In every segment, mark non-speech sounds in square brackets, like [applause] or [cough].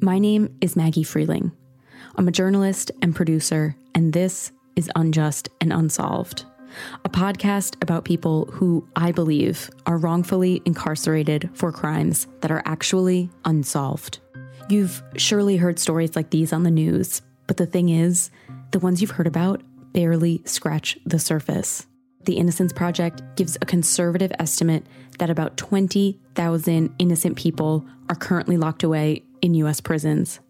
My name is Maggie Freeling. I'm a journalist and producer, and this is Unjust and Unsolved, a podcast about people who I believe are wrongfully incarcerated for crimes that are actually unsolved. You've surely heard stories like these on the news, but the thing is, the ones you've heard about barely scratch the surface. The Innocence Project gives a conservative estimate that about 20,000 innocent people are currently locked away in US prisons.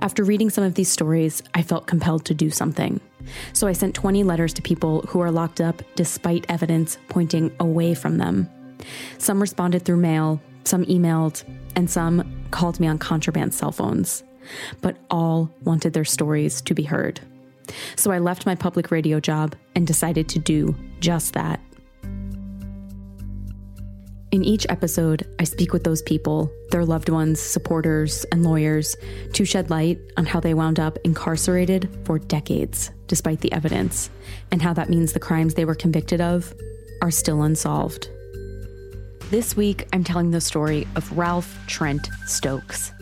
After reading some of these stories, I felt compelled to do something. So I sent 20 letters to people who are locked up despite evidence pointing away from them. Some responded through mail, some emailed, and some called me on contraband cell phones. But all wanted their stories to be heard. So I left my public radio job and decided to do just that. In each episode, I speak with those people, their loved ones, supporters, and lawyers to shed light on how they wound up incarcerated for decades, despite the evidence, and how that means the crimes they were convicted of are still unsolved. This week, I'm telling the story of Ralph Trent Stokes.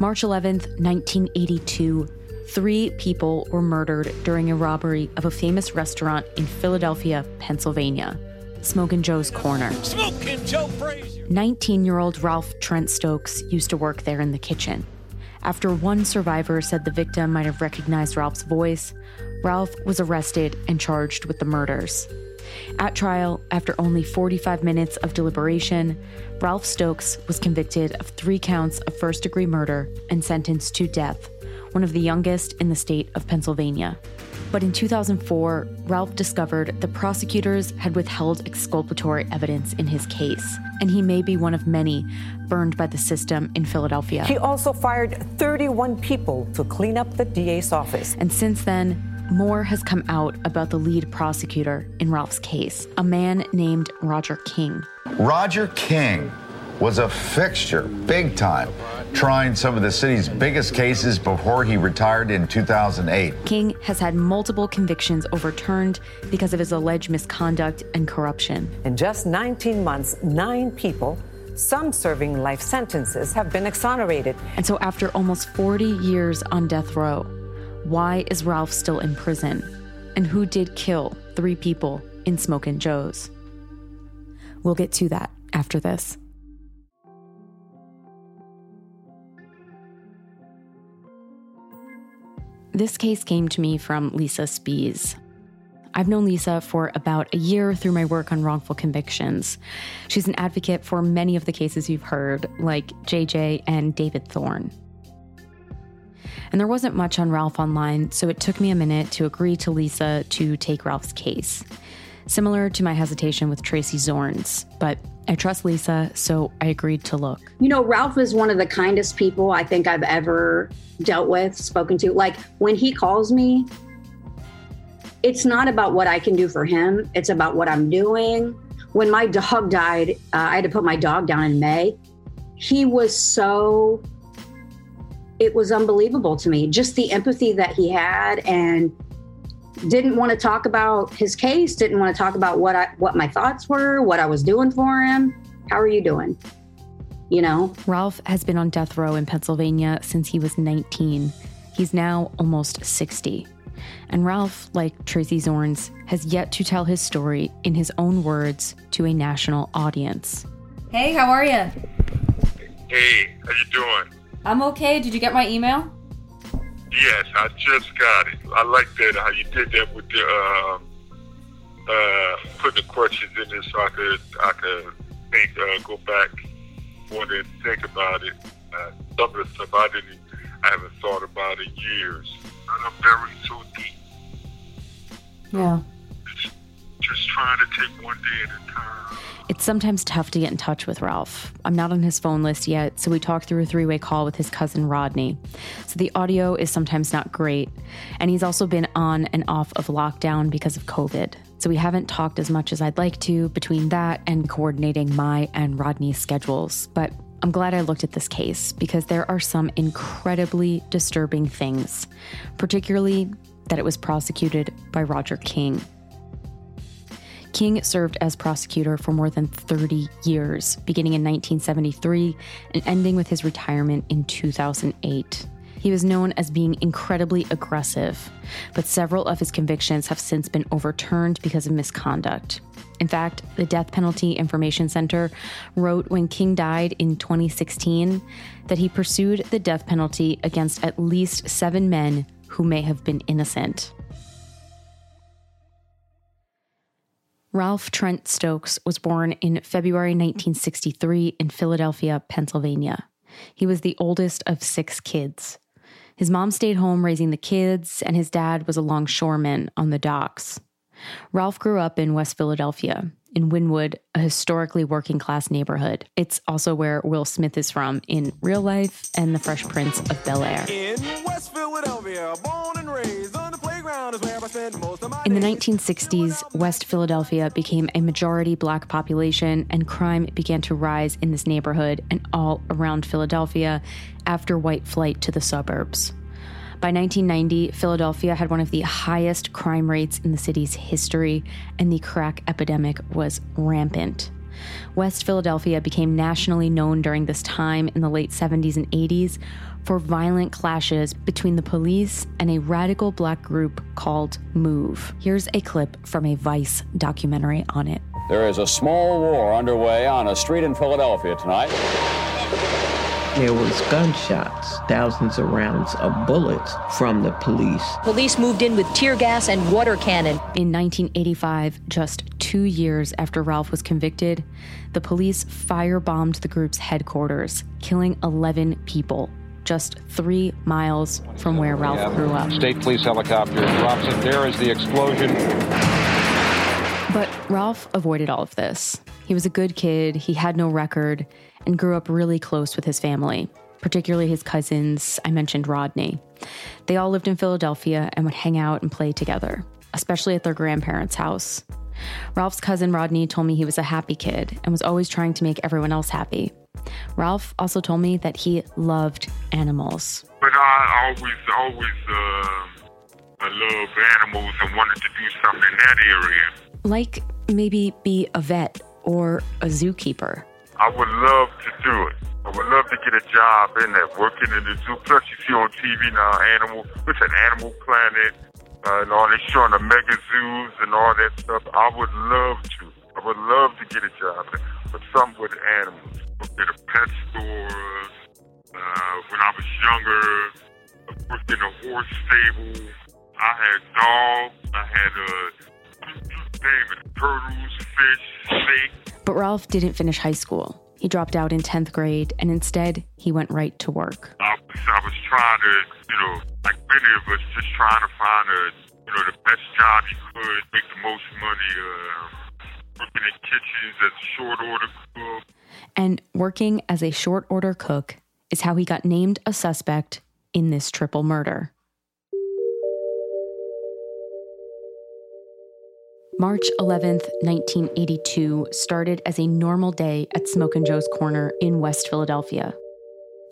March 11th, 1982, three people were murdered during a robbery of a famous restaurant in Philadelphia, Pennsylvania. Smokin' Joe's Corner. Joe Frazier. 19 year old Ralph Trent Stokes used to work there in the kitchen. After one survivor said the victim might have recognized Ralph's voice, Ralph was arrested and charged with the murders. At trial, after only 45 minutes of deliberation, Ralph Stokes was convicted of three counts of first degree murder and sentenced to death, one of the youngest in the state of Pennsylvania. But in 2004, Ralph discovered the prosecutors had withheld exculpatory evidence in his case, and he may be one of many burned by the system in Philadelphia. He also fired 31 people to clean up the DA's office. And since then, more has come out about the lead prosecutor in Ralph's case, a man named Roger King. Roger King was a fixture, big time, trying some of the city's biggest cases before he retired in 2008. King has had multiple convictions overturned because of his alleged misconduct and corruption. In just 19 months, nine people, some serving life sentences, have been exonerated. And so, after almost 40 years on death row, why is Ralph still in prison? And who did kill three people in Smokin' Joe's? We'll get to that after this. This case came to me from Lisa Spees. I've known Lisa for about a year through my work on wrongful convictions. She's an advocate for many of the cases you've heard, like JJ and David Thorne. And there wasn't much on Ralph online, so it took me a minute to agree to Lisa to take Ralph's case. Similar to my hesitation with Tracy Zorns, but I trust Lisa, so I agreed to look. You know, Ralph is one of the kindest people I think I've ever dealt with, spoken to. Like when he calls me, it's not about what I can do for him, it's about what I'm doing. When my dog died, uh, I had to put my dog down in May. He was so, it was unbelievable to me. Just the empathy that he had and didn't want to talk about his case, didn't want to talk about what I what my thoughts were, what I was doing for him. How are you doing? You know? Ralph has been on death row in Pennsylvania since he was 19. He's now almost 60. And Ralph, like Tracy Zorns, has yet to tell his story in his own words to a national audience. Hey, how are you? Hey, how you doing? I'm okay. Did you get my email? Yes, I just got it. I like that how you did that with the um, uh, putting the questions in there so I could I could think uh, go back more and think about it. Uh, some of the stuff I didn't I haven't thought about in years. I'm buried so deep. Yeah. Just, trying to take one day at a time. It's sometimes tough to get in touch with Ralph. I'm not on his phone list yet, so we talked through a three way call with his cousin Rodney. So the audio is sometimes not great. And he's also been on and off of lockdown because of COVID. So we haven't talked as much as I'd like to between that and coordinating my and Rodney's schedules. But I'm glad I looked at this case because there are some incredibly disturbing things, particularly that it was prosecuted by Roger King. King served as prosecutor for more than 30 years, beginning in 1973 and ending with his retirement in 2008. He was known as being incredibly aggressive, but several of his convictions have since been overturned because of misconduct. In fact, the Death Penalty Information Center wrote when King died in 2016 that he pursued the death penalty against at least seven men who may have been innocent. Ralph Trent Stokes was born in February 1963 in Philadelphia, Pennsylvania. He was the oldest of six kids. His mom stayed home raising the kids, and his dad was a longshoreman on the docks. Ralph grew up in West Philadelphia, in Wynnefield, a historically working class neighborhood. It's also where Will Smith is from in real life and The Fresh Prince of Bel Air. In West Philadelphia, born and raised on the playground is where I spend most In the 1960s, West Philadelphia became a majority black population, and crime began to rise in this neighborhood and all around Philadelphia after white flight to the suburbs. By 1990, Philadelphia had one of the highest crime rates in the city's history, and the crack epidemic was rampant. West Philadelphia became nationally known during this time in the late 70s and 80s for violent clashes between the police and a radical black group called MOVE. Here's a clip from a Vice documentary on it. There is a small war underway on a street in Philadelphia tonight. There was gunshots, thousands of rounds of bullets from the police. Police moved in with tear gas and water cannon. In 1985, just two years after Ralph was convicted, the police firebombed the group's headquarters, killing 11 people, just three miles from where Ralph grew up. State police helicopter drops it. There is the explosion. But Ralph avoided all of this. He was a good kid, he had no record, and grew up really close with his family, particularly his cousins. I mentioned Rodney. They all lived in Philadelphia and would hang out and play together, especially at their grandparents' house. Ralph's cousin Rodney told me he was a happy kid and was always trying to make everyone else happy. Ralph also told me that he loved animals. But I always, always, uh, I love animals and wanted to do something in that area. Like maybe be a vet or a zookeeper. I would love to do it. I would love to get a job in that, working in the zoo. Plus, you see on TV now, animal, it's an Animal Planet, uh, and all they showing the mega zoos and all that stuff. I would love to. I would love to get a job, but something with animals. At a pet store. Uh, when I was younger, I worked in a horse stable. I had dogs. I had uh, name it, turtles, fish, snake. But Ralph didn't finish high school. He dropped out in 10th grade and instead he went right to work. I was, I was trying to, you know, like many of us, just trying to find a, you know, the best job you could, make the most money. Uh, working in kitchens as a short order cook. And working as a short order cook is how he got named a suspect in this triple murder. March 11th, 1982 started as a normal day at Smokin' Joe's Corner in West Philadelphia.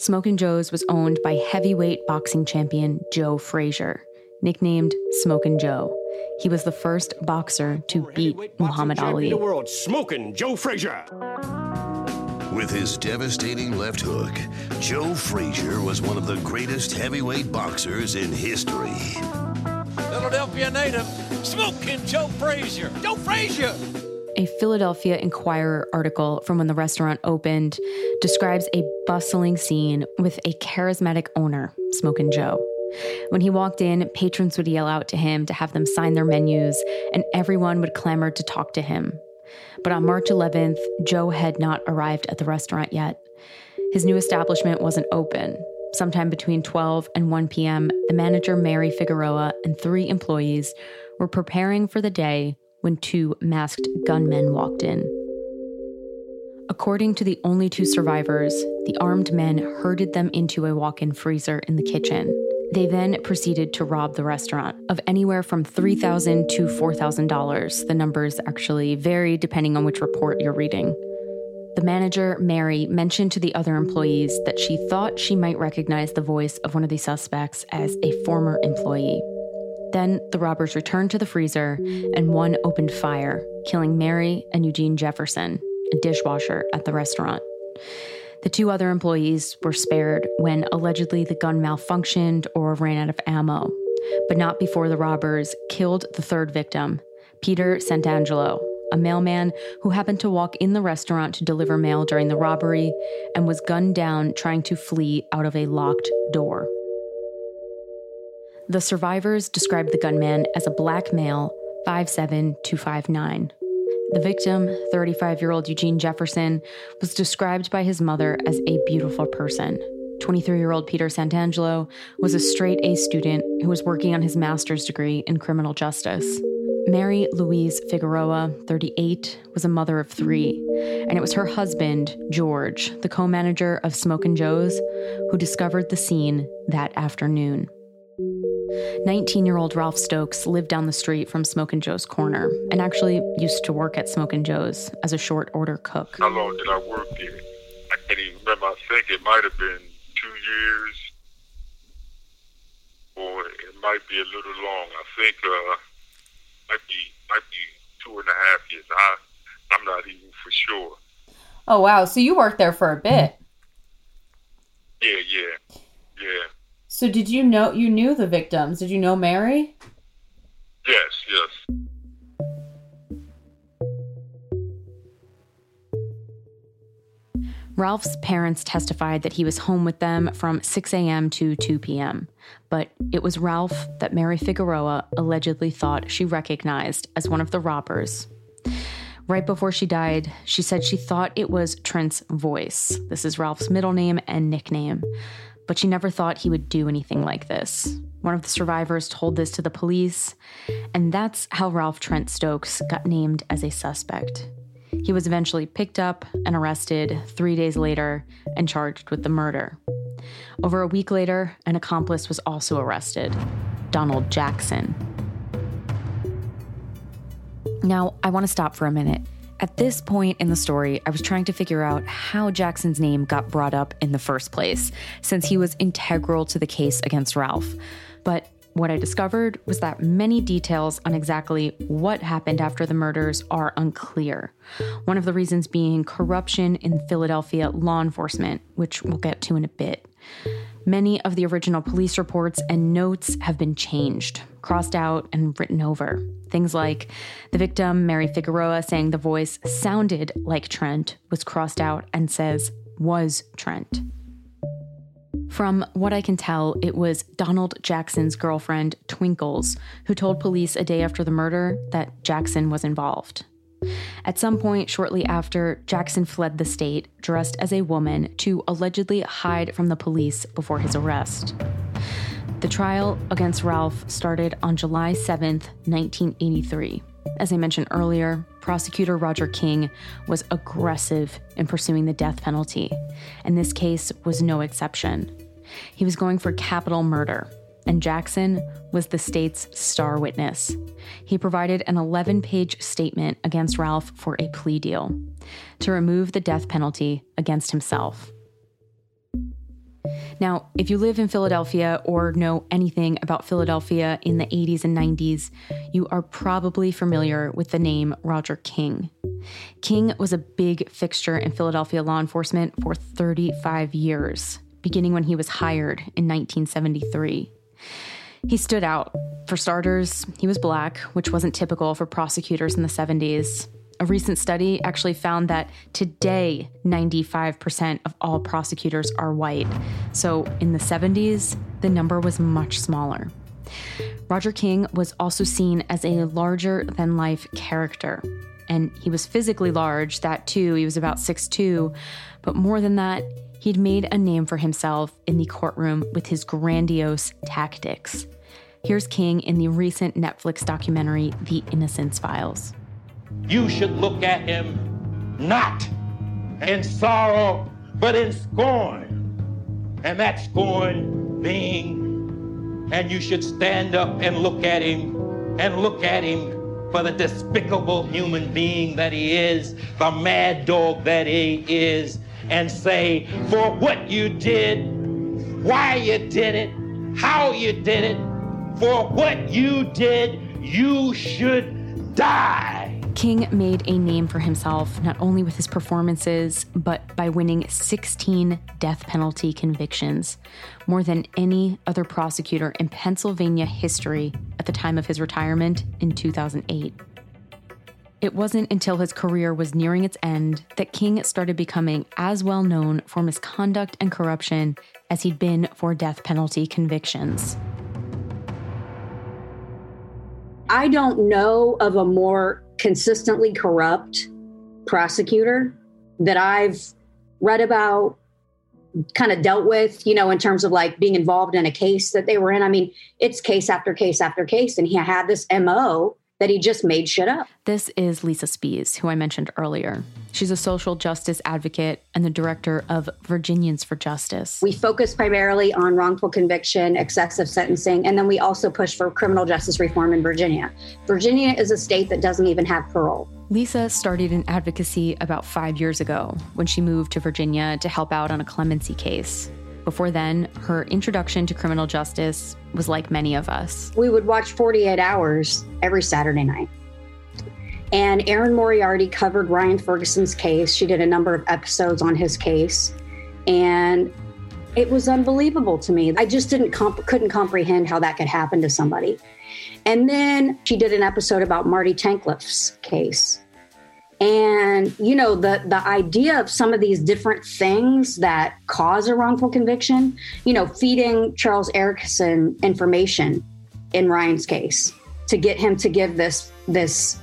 Smokin' Joe's was owned by heavyweight boxing champion Joe Frazier, nicknamed Smokin' Joe. He was the first boxer to beat Muhammad Ali. the world, Smokin' Joe Frazier. With his devastating left hook, Joe Frazier was one of the greatest heavyweight boxers in history. Philadelphia native, Smokin' Joe Frazier. Joe Frazier. A Philadelphia Inquirer article from when the restaurant opened describes a bustling scene with a charismatic owner, Smokin' Joe. When he walked in, patrons would yell out to him to have them sign their menus, and everyone would clamor to talk to him. But on March 11th, Joe had not arrived at the restaurant yet. His new establishment wasn't open. Sometime between 12 and 1 p.m., the manager, Mary Figueroa, and three employees were preparing for the day when two masked gunmen walked in. According to the only two survivors, the armed men herded them into a walk in freezer in the kitchen. They then proceeded to rob the restaurant of anywhere from 3,000 to $4,000. The numbers actually vary depending on which report you're reading. The manager, Mary, mentioned to the other employees that she thought she might recognize the voice of one of the suspects as a former employee. Then the robbers returned to the freezer and one opened fire, killing Mary and Eugene Jefferson, a dishwasher at the restaurant. The two other employees were spared when allegedly the gun malfunctioned or ran out of ammo, but not before the robbers killed the third victim, Peter Santangelo, a mailman who happened to walk in the restaurant to deliver mail during the robbery and was gunned down trying to flee out of a locked door. The survivors described the gunman as a black male, 5'7 to 5'9. The victim, 35 year old Eugene Jefferson, was described by his mother as a beautiful person. 23 year old Peter Santangelo was a straight A student who was working on his master's degree in criminal justice. Mary Louise Figueroa, 38, was a mother of three, and it was her husband, George, the co manager of Smokin' Joe's, who discovered the scene that afternoon. 19 year old Ralph Stokes lived down the street from Smokin' Joe's Corner and actually used to work at Smokin' Joe's as a short order cook. How long did I work there? I can't even remember. I think it might have been two years, or it might be a little long. I think uh, might be might be two and a half years. I I'm not even for sure. Oh wow! So you worked there for a bit. Yeah, yeah, yeah. So did you know you knew the victims? Did you know Mary? Yes, yes. Ralph's parents testified that he was home with them from 6 a.m. to 2 p.m., but it was Ralph that Mary Figueroa allegedly thought she recognized as one of the robbers. Right before she died, she said she thought it was Trent's voice. This is Ralph's middle name and nickname, but she never thought he would do anything like this. One of the survivors told this to the police, and that's how Ralph Trent Stokes got named as a suspect. He was eventually picked up and arrested three days later and charged with the murder. Over a week later, an accomplice was also arrested Donald Jackson. Now, I want to stop for a minute. At this point in the story, I was trying to figure out how Jackson's name got brought up in the first place, since he was integral to the case against Ralph. But what I discovered was that many details on exactly what happened after the murders are unclear. One of the reasons being corruption in Philadelphia law enforcement, which we'll get to in a bit. Many of the original police reports and notes have been changed, crossed out, and written over. Things like the victim, Mary Figueroa, saying the voice sounded like Trent, was crossed out and says, was Trent. From what I can tell, it was Donald Jackson's girlfriend, Twinkles, who told police a day after the murder that Jackson was involved. At some point shortly after, Jackson fled the state, dressed as a woman, to allegedly hide from the police before his arrest. The trial against Ralph started on July 7th, 1983. As I mentioned earlier, prosecutor Roger King was aggressive in pursuing the death penalty, and this case was no exception. He was going for capital murder, and Jackson was the state's star witness. He provided an 11 page statement against Ralph for a plea deal to remove the death penalty against himself. Now, if you live in Philadelphia or know anything about Philadelphia in the 80s and 90s, you are probably familiar with the name Roger King. King was a big fixture in Philadelphia law enforcement for 35 years, beginning when he was hired in 1973. He stood out. For starters, he was black, which wasn't typical for prosecutors in the 70s. A recent study actually found that today, 95% of all prosecutors are white. So in the 70s, the number was much smaller. Roger King was also seen as a larger than life character. And he was physically large, that too, he was about 6'2. But more than that, he'd made a name for himself in the courtroom with his grandiose tactics. Here's King in the recent Netflix documentary, The Innocence Files you should look at him not in sorrow, but in scorn. And that scorn being, and you should stand up and look at him and look at him for the despicable human being that he is, the mad dog that he is, and say, for what you did, why you did it, how you did it, For what you did, you should die. King made a name for himself not only with his performances, but by winning 16 death penalty convictions, more than any other prosecutor in Pennsylvania history at the time of his retirement in 2008. It wasn't until his career was nearing its end that King started becoming as well known for misconduct and corruption as he'd been for death penalty convictions. I don't know of a more consistently corrupt prosecutor that I've read about, kind of dealt with, you know, in terms of like being involved in a case that they were in. I mean, it's case after case after case. And he had this MO that he just made shit up. This is Lisa Spees, who I mentioned earlier. She's a social justice advocate and the director of Virginians for Justice. We focus primarily on wrongful conviction, excessive sentencing, and then we also push for criminal justice reform in Virginia. Virginia is a state that doesn't even have parole. Lisa started an advocacy about five years ago when she moved to Virginia to help out on a clemency case. Before then, her introduction to criminal justice was like many of us. We would watch 48 Hours every Saturday night. And Erin Moriarty covered Ryan Ferguson's case. She did a number of episodes on his case. And it was unbelievable to me. I just didn't comp- couldn't comprehend how that could happen to somebody. And then she did an episode about Marty Tankleff's case. And you know the the idea of some of these different things that cause a wrongful conviction, you know, feeding Charles Erickson information in Ryan's case to get him to give this this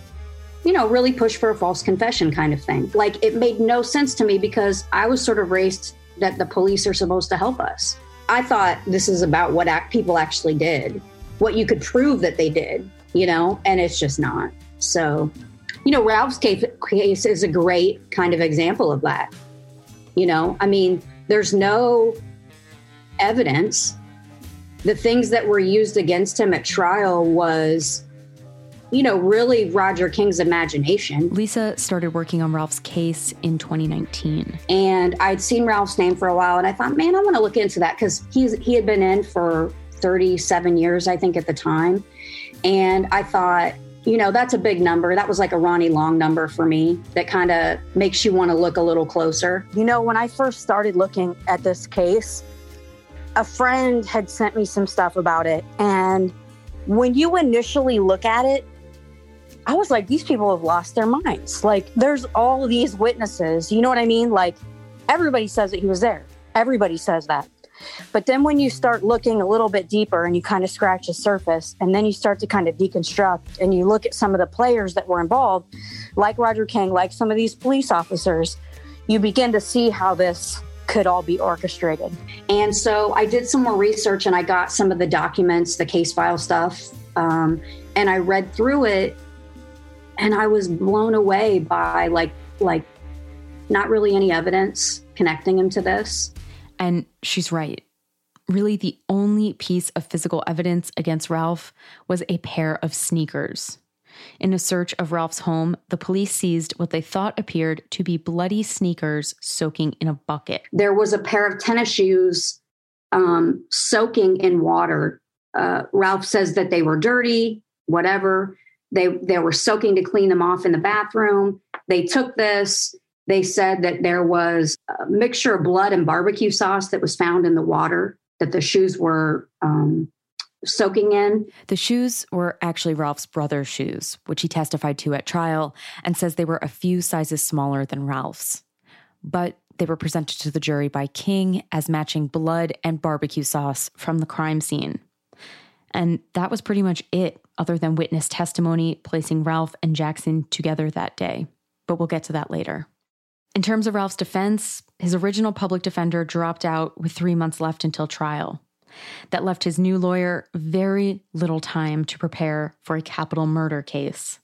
you know, really push for a false confession kind of thing. Like it made no sense to me because I was sort of raised that the police are supposed to help us. I thought this is about what act- people actually did, what you could prove that they did, you know, and it's just not. So, you know, Ralph's case, case is a great kind of example of that. You know, I mean, there's no evidence. The things that were used against him at trial was you know, really Roger King's imagination. Lisa started working on Ralph's case in 2019. And I'd seen Ralph's name for a while and I thought, man, I want to look into that because he's he had been in for 37 years, I think, at the time. And I thought, you know, that's a big number. That was like a Ronnie Long number for me that kind of makes you want to look a little closer. You know, when I first started looking at this case, a friend had sent me some stuff about it. And when you initially look at it, I was like, these people have lost their minds. Like, there's all these witnesses. You know what I mean? Like, everybody says that he was there. Everybody says that. But then when you start looking a little bit deeper and you kind of scratch the surface, and then you start to kind of deconstruct and you look at some of the players that were involved, like Roger King, like some of these police officers, you begin to see how this could all be orchestrated. And so I did some more research and I got some of the documents, the case file stuff, um, and I read through it and I was blown away by like like not really any evidence connecting him to this. And she's right. Really, the only piece of physical evidence against Ralph was a pair of sneakers. In a search of Ralph's home, the police seized what they thought appeared to be bloody sneakers soaking in a bucket. There was a pair of tennis shoes um, soaking in water. Uh, Ralph says that they were dirty, whatever. They they were soaking to clean them off in the bathroom. They took this. They said that there was a mixture of blood and barbecue sauce that was found in the water that the shoes were um, soaking in. The shoes were actually Ralph's brother's shoes, which he testified to at trial and says they were a few sizes smaller than Ralph's. But they were presented to the jury by King as matching blood and barbecue sauce from the crime scene. And that was pretty much it, other than witness testimony placing Ralph and Jackson together that day. But we'll get to that later. In terms of Ralph's defense, his original public defender dropped out with three months left until trial. That left his new lawyer very little time to prepare for a capital murder case.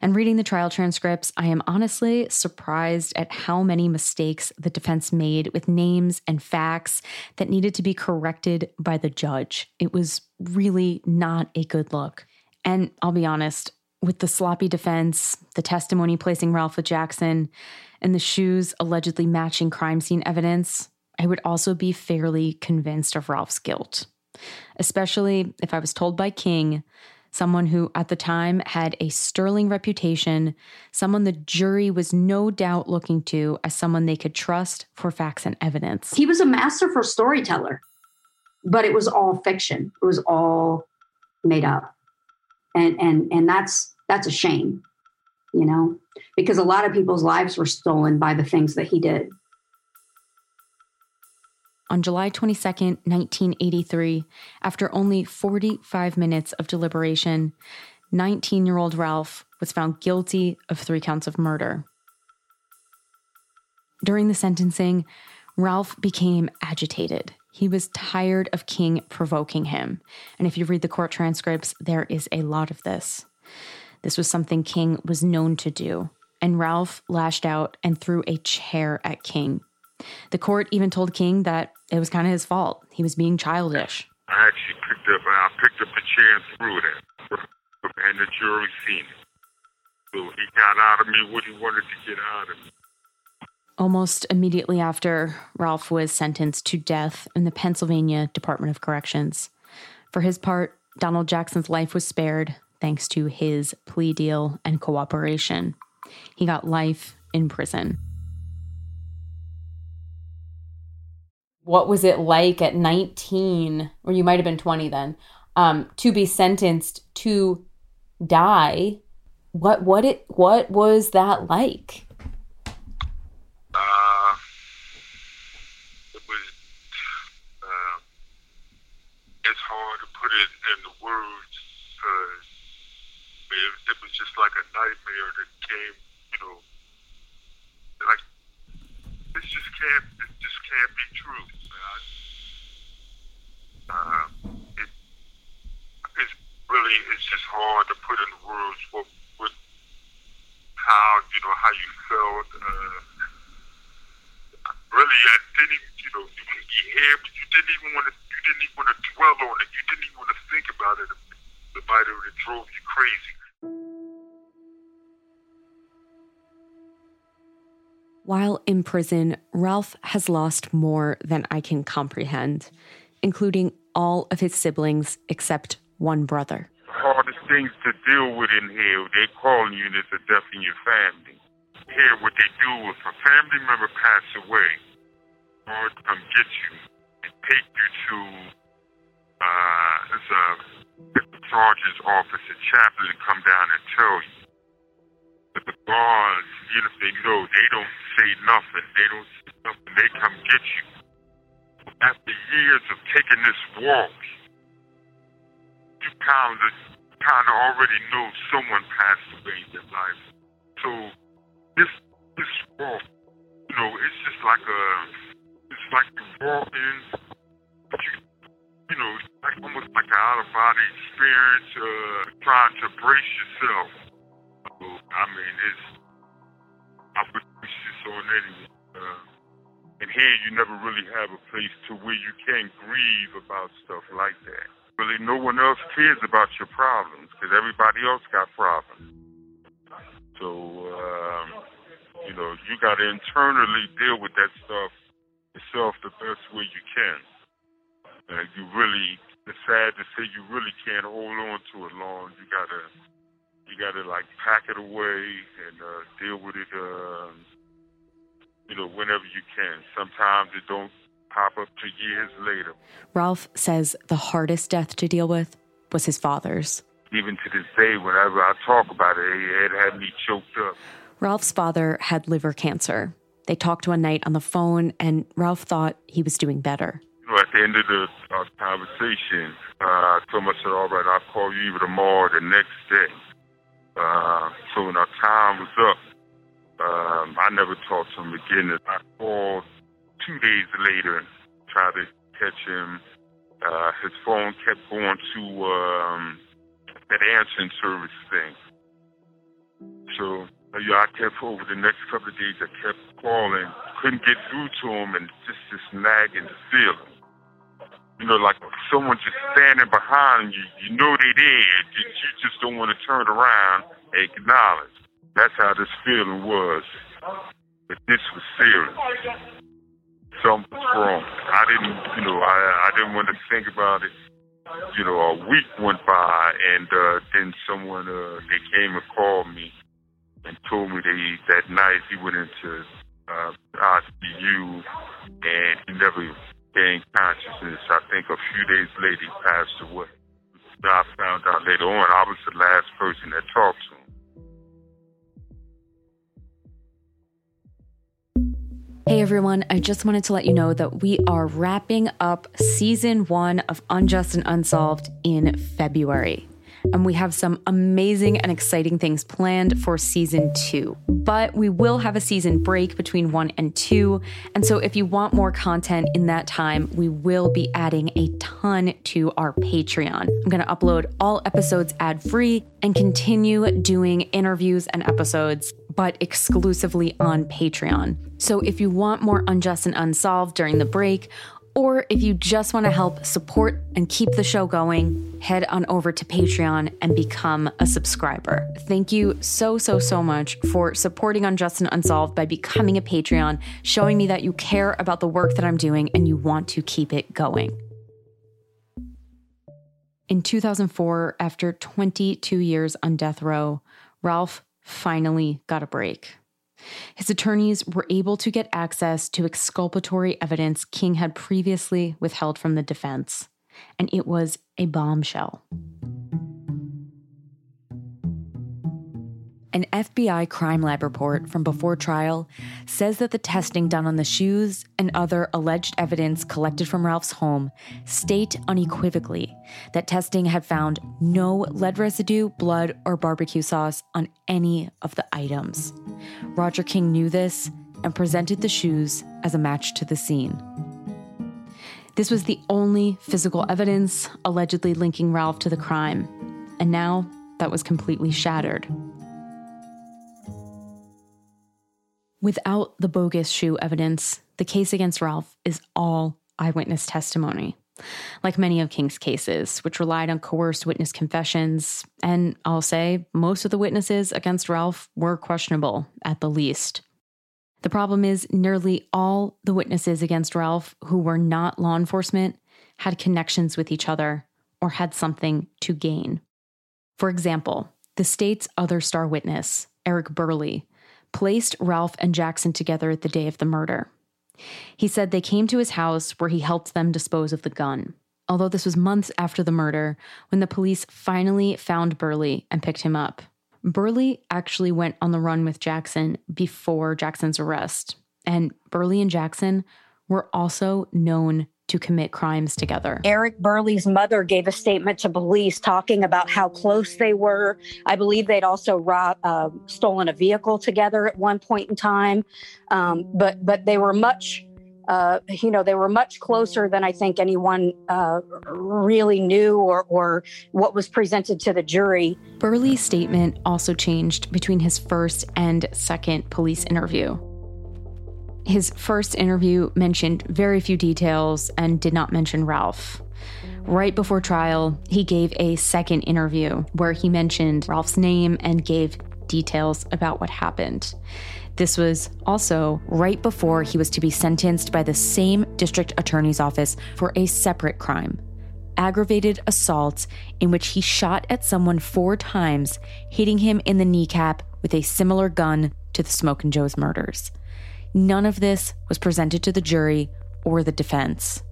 And reading the trial transcripts, I am honestly surprised at how many mistakes the defense made with names and facts that needed to be corrected by the judge. It was really not a good look. And I'll be honest, with the sloppy defense, the testimony placing Ralph with Jackson, and the shoes allegedly matching crime scene evidence, I would also be fairly convinced of Ralph's guilt. especially if I was told by King, someone who at the time had a sterling reputation, someone the jury was no doubt looking to as someone they could trust for facts and evidence. He was a masterful storyteller, but it was all fiction. It was all made up. And and and that's that's a shame, you know, because a lot of people's lives were stolen by the things that he did. On July 22nd, 1983, after only 45 minutes of deliberation, 19 year old Ralph was found guilty of three counts of murder. During the sentencing, Ralph became agitated. He was tired of King provoking him. And if you read the court transcripts, there is a lot of this. This was something King was known to do. And Ralph lashed out and threw a chair at King. The court even told King that it was kind of his fault. He was being childish. I actually picked up, I picked up the chair and threw it at him, and the jury seen it. So he got out of me what he wanted to get out of me. Almost immediately after, Ralph was sentenced to death in the Pennsylvania Department of Corrections. For his part, Donald Jackson's life was spared thanks to his plea deal and cooperation. He got life in prison. what was it like at 19 or you might have been 20 then um, to be sentenced to die what what it what was that like Uh, it was, uh, it's it in the words. Uh, it, it was just like a nightmare that came, you know, like, this just can't, this just can't be true. Uh, it, it's really, it's just hard to put in words what, what, how, you know, how you felt, uh, really, I didn't you know, you you didn't even want to, you didn't even want to dwell on it. You didn't even want to think about it. The that drove you crazy. While in prison, Ralph has lost more than I can comprehend, including all of his siblings except one brother. Hardest things to deal with in here, they calling you there's a death in your family. Here, what they do if a family member pass away, or come get you and take you to uh, a sergeant's office, a chaplain, and come down and tell you. But the guards, you know, they know they don't say nothing. They don't say nothing. They come get you. After years of taking this walk, you kind of kind of already know someone passed away in life. So this this walk, you know, it's just like a, it's like you walk in, but you, you know, it's like almost like an out of body experience, uh, trying to brace yourself. So, I mean, it's I wish this on anyone. Uh, and here, you never really have a place to where you can grieve about stuff like that. Really, no one else cares about your problems because everybody else got problems. So, um, you know, you got to internally deal with that stuff yourself the best way you can. And you really, it's sad to say you really can't hold on to it long. You gotta, you gotta like pack it away and uh, deal with it. Uh, you know, whenever you can. Sometimes it don't pop up to years later. Ralph says the hardest death to deal with was his father's. Even to this day, whenever I talk about it, it had me choked up. Ralph's father had liver cancer. They talked one night on the phone, and Ralph thought he was doing better. You know, at the end of the uh, conversation, uh, I told him, I said, all right, I'll call you either tomorrow or the next day. Uh, so when our time was up, um, I never talked to him again. I called two days later, tried to catch him. Uh, his phone kept going to um, that answering service thing. So uh, yeah, I kept over the next couple of days. I kept calling, couldn't get through to him, and just this nagging feeling. You know, like someone just standing behind you. You know they there. You, you just don't want to turn around and acknowledge. That's how this feeling was. But this was serious. Something was wrong. I didn't, you know, I I didn't want to think about it. You know, a week went by, and uh, then someone uh, they came and called me and told me they that night he went into uh, ICU and he never gained consciousness. I think a few days later he passed away. I found out later on I was the last person that talked to him. Hey everyone, I just wanted to let you know that we are wrapping up season one of Unjust and Unsolved in February. And we have some amazing and exciting things planned for season two. But we will have a season break between one and two. And so if you want more content in that time, we will be adding a ton to our Patreon. I'm going to upload all episodes ad free and continue doing interviews and episodes, but exclusively on Patreon. So if you want more Unjust and Unsolved during the break, or if you just want to help support and keep the show going, head on over to Patreon and become a subscriber. Thank you so, so, so much for supporting Unjust and Unsolved by becoming a Patreon, showing me that you care about the work that I'm doing and you want to keep it going. In 2004, after 22 years on death row, Ralph finally got a break. His attorneys were able to get access to exculpatory evidence King had previously withheld from the defense, and it was a bombshell. An FBI crime lab report from before trial says that the testing done on the shoes and other alleged evidence collected from Ralph's home state unequivocally that testing had found no lead residue, blood, or barbecue sauce on any of the items. Roger King knew this and presented the shoes as a match to the scene. This was the only physical evidence allegedly linking Ralph to the crime, and now that was completely shattered. Without the bogus shoe evidence, the case against Ralph is all eyewitness testimony. Like many of King's cases, which relied on coerced witness confessions, and I'll say most of the witnesses against Ralph were questionable at the least. The problem is, nearly all the witnesses against Ralph who were not law enforcement had connections with each other or had something to gain. For example, the state's other star witness, Eric Burley, placed Ralph and Jackson together the day of the murder. He said they came to his house where he helped them dispose of the gun. Although this was months after the murder, when the police finally found Burley and picked him up. Burley actually went on the run with Jackson before Jackson's arrest, and Burley and Jackson were also known to commit crimes together. Eric Burley's mother gave a statement to police talking about how close they were. I believe they'd also robbed, uh, stolen a vehicle together at one point in time, um, but but they were much. Uh, you know, they were much closer than I think anyone uh, really knew or, or what was presented to the jury. Burley's statement also changed between his first and second police interview. His first interview mentioned very few details and did not mention Ralph. Right before trial, he gave a second interview where he mentioned Ralph's name and gave details about what happened. This was also right before he was to be sentenced by the same district attorney's office for a separate crime aggravated assault in which he shot at someone four times, hitting him in the kneecap with a similar gun to the Smokin' Joe's murders. None of this was presented to the jury or the defense.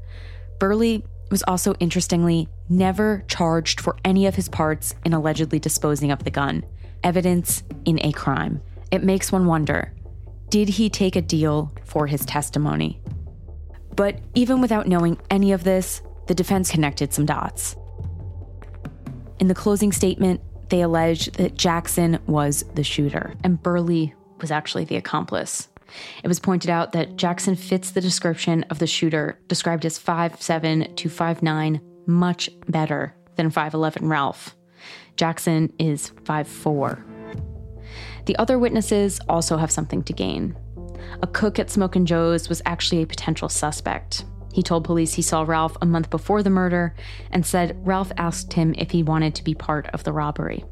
Burley was also interestingly never charged for any of his parts in allegedly disposing of the gun, evidence in a crime. It makes one wonder did he take a deal for his testimony? But even without knowing any of this, the defense connected some dots. In the closing statement, they alleged that Jackson was the shooter and Burley was actually the accomplice. It was pointed out that Jackson fits the description of the shooter, described as 5'7 to 5'9, much better than 5'11 Ralph. Jackson is 5'4. The other witnesses also have something to gain. A cook at Smokin' Joe's was actually a potential suspect. He told police he saw Ralph a month before the murder and said Ralph asked him if he wanted to be part of the robbery.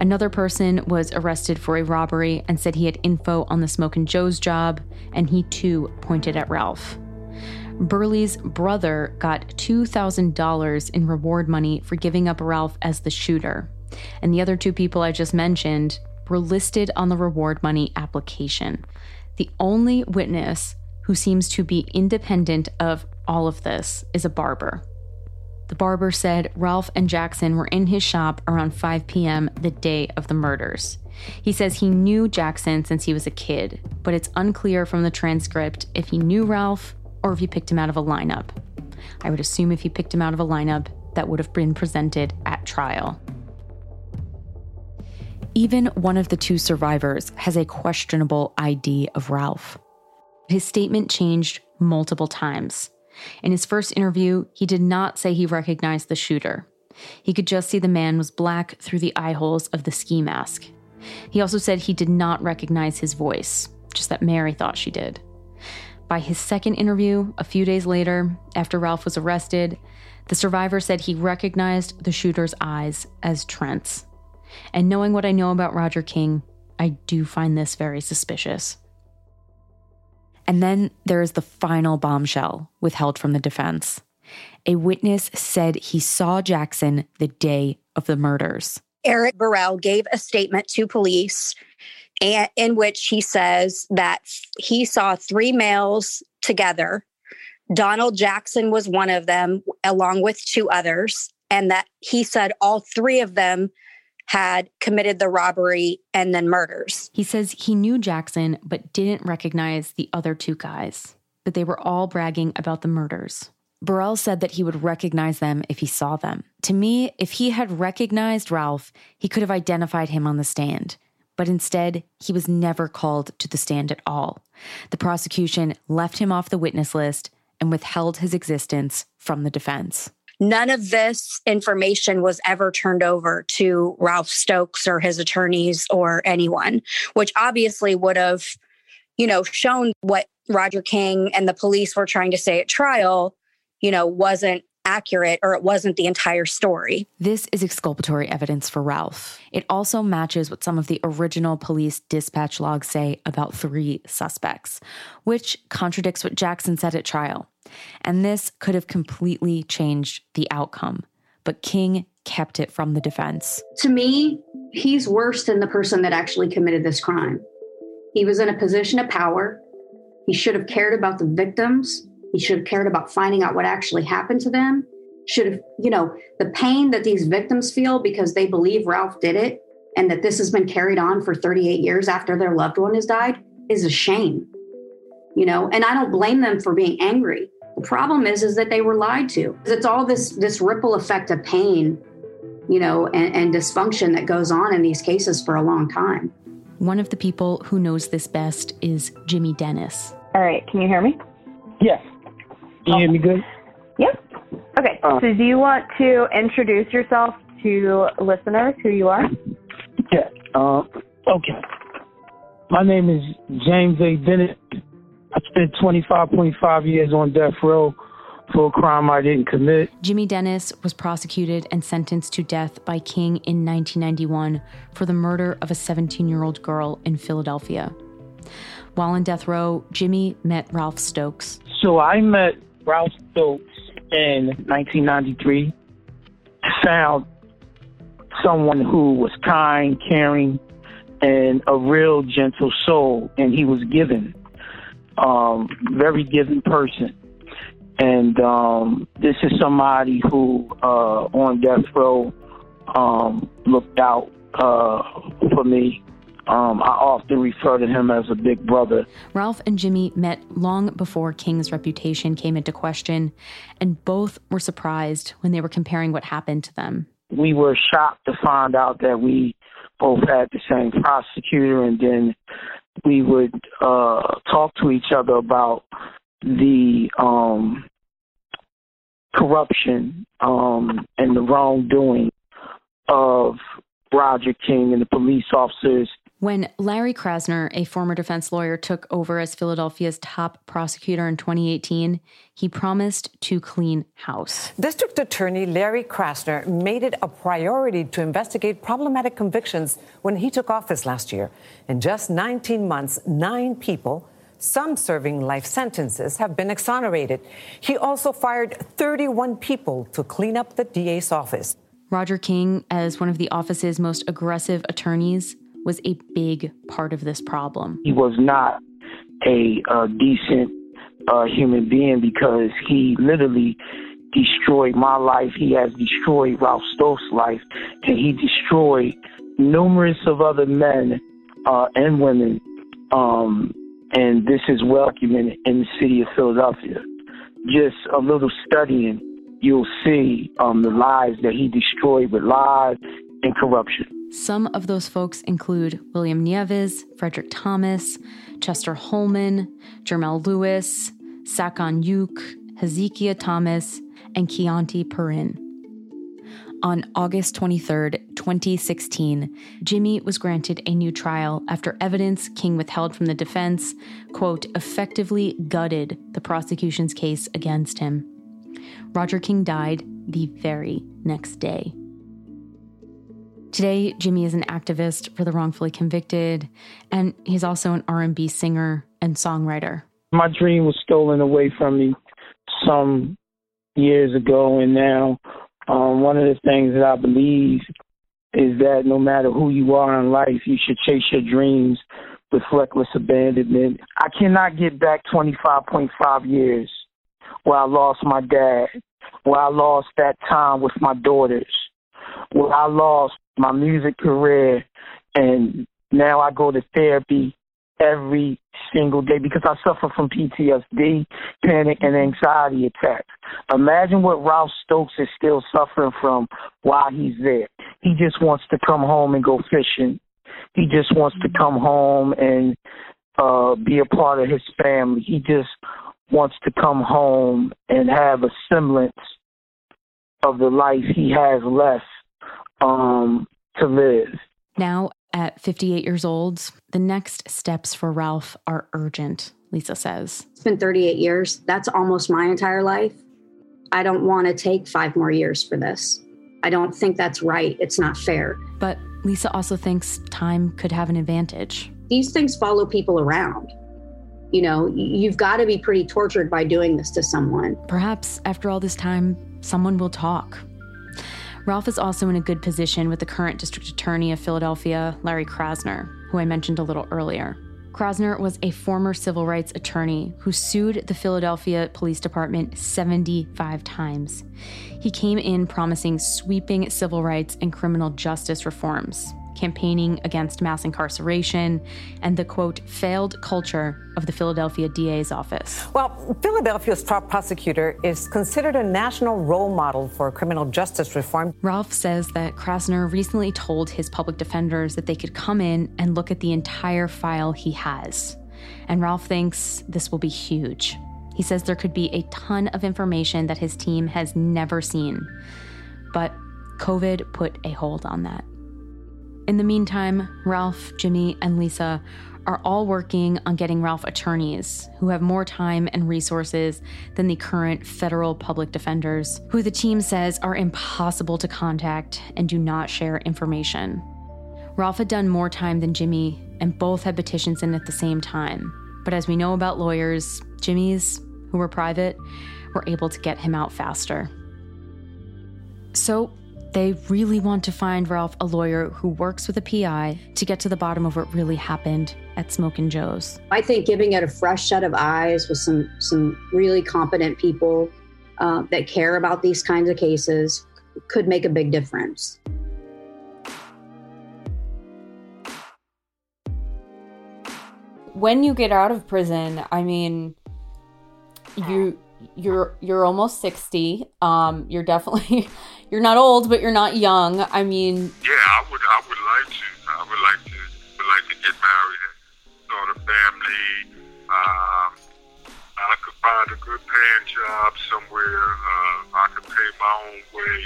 Another person was arrested for a robbery and said he had info on the Smokin' Joe's job, and he too pointed at Ralph. Burley's brother got $2,000 in reward money for giving up Ralph as the shooter. And the other two people I just mentioned were listed on the reward money application. The only witness who seems to be independent of all of this is a barber. The barber said Ralph and Jackson were in his shop around 5 p.m. the day of the murders. He says he knew Jackson since he was a kid, but it's unclear from the transcript if he knew Ralph or if he picked him out of a lineup. I would assume if he picked him out of a lineup, that would have been presented at trial. Even one of the two survivors has a questionable ID of Ralph. His statement changed multiple times. In his first interview, he did not say he recognized the shooter. He could just see the man was black through the eye holes of the ski mask. He also said he did not recognize his voice, just that Mary thought she did. By his second interview, a few days later, after Ralph was arrested, the survivor said he recognized the shooter's eyes as Trent's. And knowing what I know about Roger King, I do find this very suspicious. And then there is the final bombshell withheld from the defense. A witness said he saw Jackson the day of the murders. Eric Burrell gave a statement to police in which he says that he saw three males together. Donald Jackson was one of them, along with two others, and that he said all three of them had committed the robbery and then murders. He says he knew Jackson but didn't recognize the other two guys, but they were all bragging about the murders. Burrell said that he would recognize them if he saw them. To me, if he had recognized Ralph, he could have identified him on the stand. But instead, he was never called to the stand at all. The prosecution left him off the witness list and withheld his existence from the defense. None of this information was ever turned over to Ralph Stokes or his attorneys or anyone, which obviously would have, you know, shown what Roger King and the police were trying to say at trial, you know, wasn't accurate or it wasn't the entire story. This is exculpatory evidence for Ralph. It also matches what some of the original police dispatch logs say about three suspects, which contradicts what Jackson said at trial. And this could have completely changed the outcome. But King kept it from the defense. To me, he's worse than the person that actually committed this crime. He was in a position of power. He should have cared about the victims. He should have cared about finding out what actually happened to them. Should have, you know, the pain that these victims feel because they believe Ralph did it and that this has been carried on for 38 years after their loved one has died is a shame. You know, and I don't blame them for being angry. The problem is is that they were lied to. It's all this this ripple effect of pain, you know, and, and dysfunction that goes on in these cases for a long time. One of the people who knows this best is Jimmy Dennis. All right, can you hear me? Yes. Can you hear me good? Yep. Okay. Uh. so do you want to introduce yourself to listeners who you are? Yeah. Uh, okay. My name is James A. Dennis. I spent 25.5 years on death row for a crime I didn't commit. Jimmy Dennis was prosecuted and sentenced to death by King in 1991 for the murder of a 17 year old girl in Philadelphia. While in death row, Jimmy met Ralph Stokes. So I met Ralph Stokes in 1993. Found someone who was kind, caring, and a real gentle soul, and he was given. Um, very giving person. And um, this is somebody who, uh, on death row, um, looked out uh, for me. Um, I often refer to him as a big brother. Ralph and Jimmy met long before King's reputation came into question, and both were surprised when they were comparing what happened to them. We were shocked to find out that we both had the same prosecutor, and then we would uh, talk to each other about the um, corruption um, and the wrongdoing of Roger King and the police officers When Larry Krasner, a former defense lawyer, took over as Philadelphia's top prosecutor in 2018, he promised to clean house. District Attorney Larry Krasner made it a priority to investigate problematic convictions when he took office last year. In just 19 months, nine people, Some serving life sentences have been exonerated. He also fired 31 people to clean up the DA's office. Roger King, as one of the office's most aggressive attorneys, was a big part of this problem. He was not a uh, decent uh, human being because he literally destroyed my life. He has destroyed Ralph Stokes' life, and he destroyed numerous of other men uh, and women. Um, and this is well documented in the city of Philadelphia. Just a little studying, you'll see um, the lives that he destroyed with lies and corruption. Some of those folks include William Nieves, Frederick Thomas, Chester Hollman, Jermel Lewis, Sacon Youk, Hezekiah Thomas, and Keontae Perrin. On August 23, 2016, Jimmy was granted a new trial after evidence King withheld from the defense, quote, effectively gutted the prosecution's case against him. Roger King died the very next day. Today, Jimmy is an activist for the wrongfully convicted, and he's also an R&B singer and songwriter. My dream was stolen away from me some years ago, and now um, one of the things that I believe is that no matter who you are in life, you should chase your dreams with reckless abandonment. I cannot get back 25.5 years where I lost my dad, where I lost that time with my daughters, where I lost my music career, and now I go to therapy every single day because I suffer from PTSD, panic, and anxiety attacks. Imagine what Ralph Stokes is still suffering from while he's there. He just wants to come home and go fishing. He just wants to come home and uh be a part of his family. He just wants to come home and have a semblance of the life he has left um to live. Now, at 58 years old, the next steps for Ralph are urgent, Lisa says. It's been 38 years. That's almost my entire life. I don't want to take five more years for this. I don't think that's right. It's not fair. But Lisa also thinks time could have an advantage. These things follow people around. You know, you've got to be pretty tortured by doing this to someone. Perhaps after all this time, someone will talk. Ralph is also in a good position with the current district attorney of Philadelphia, Larry Krasner, who I mentioned a little earlier. Krasner was a former civil rights attorney who sued the Philadelphia Police Department 75 times. He came in promising sweeping civil rights and criminal justice reforms, campaigning against mass incarceration, and the quote, failed culture of the Philadelphia DA's office. Well, Philadelphia's top prosecutor is considered a national role model for criminal justice reform. Ralph says that Krasner recently told his public defenders that they could come in and look at the entire file he has. And Ralph thinks this will be huge. He says there could be a ton of information that his team has never seen. But COVID put a hold on that. In the meantime, Ralph, Jimmy, and Lisa are all working on getting Ralph attorneys who have more time and resources than the current federal public defenders, who the team says are impossible to contact and do not share information. Ralph had done more time than Jimmy, and both had petitions in at the same time. But as we know about lawyers, Jimmy's, who were private, were able to get him out faster. So they really want to find Ralph a lawyer who works with a PI to get to the bottom of what really happened at Smokin' Joe's. I think giving it a fresh set of eyes with some some really competent people uh, that care about these kinds of cases could make a big difference. When you get out of prison, I mean, you you're you're almost 60 um you're definitely [laughs] you're not old but you're not young i mean yeah i would i would like to i would like to would like to get married and start a family um i could find a good paying job somewhere uh, i could pay my own way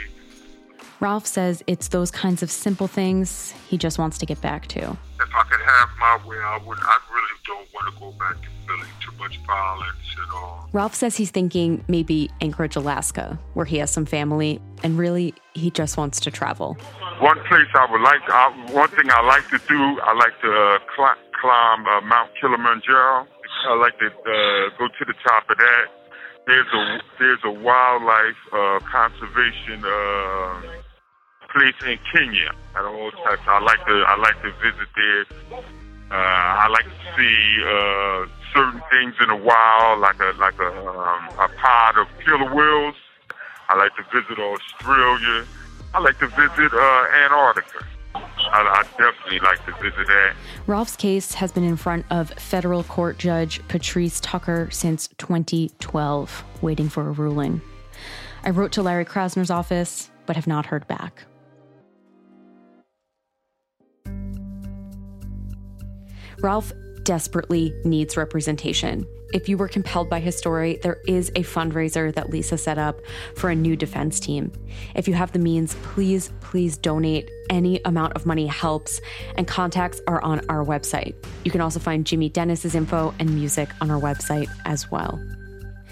Ralph says it's those kinds of simple things he just wants to get back to. If I could have my way, I would. I don't want to go back to Philly. Too much violence at all. Ralph says he's thinking maybe Anchorage, Alaska, where he has some family, and really he just wants to travel. One place I would like, I, one thing I like to do, I like to uh, cl- climb uh, Mount Kilimanjaro. I like to uh, go to the top of that. There's a there's a wildlife uh, conservation uh, place in Kenya. I don't know. I like to I like to visit there. Uh, I like to see uh, certain things in the wild, like a like a um, a pod of killer whales. I like to visit Australia. I like to visit uh, Antarctica. I, I definitely like to visit that. Ralph's case has been in front of federal court judge Petrese Tucker since 2012, waiting for a ruling. I wrote to Larry Krasner's office, but have not heard back. Ralph desperately needs representation. If you were compelled by his story, there is a fundraiser that Lisa set up for a new defense team. If you have the means, please, please donate. Any amount of money helps, and contacts are on our website. You can also find Jimmy Dennis's info and music on our website as well.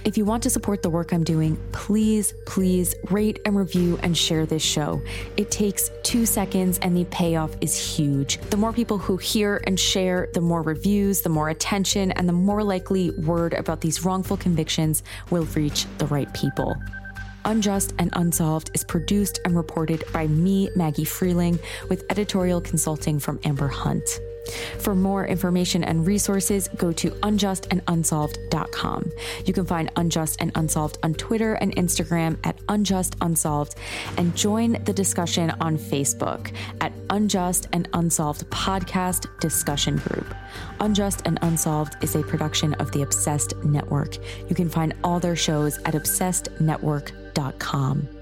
If you want to support the work I'm doing, please, please rate and review and share this show. It takes two seconds and the payoff is huge. The more people who hear and share, the more reviews, the more attention, and the more likely word about these wrongful convictions will reach the right people. Unjust and Unsolved is produced and reported by me, Maggie Freleng, with editorial consulting from Amber Hunt. For more information and resources, go to unjustandunsolved.com. You can find Unjust and Unsolved on Twitter and Instagram at Unjust Unsolved and join the discussion on Facebook at Unjust and Unsolved Podcast Discussion Group. Unjust and Unsolved is a production of the Obsessed Network. You can find all their shows at obsessednetwork.com.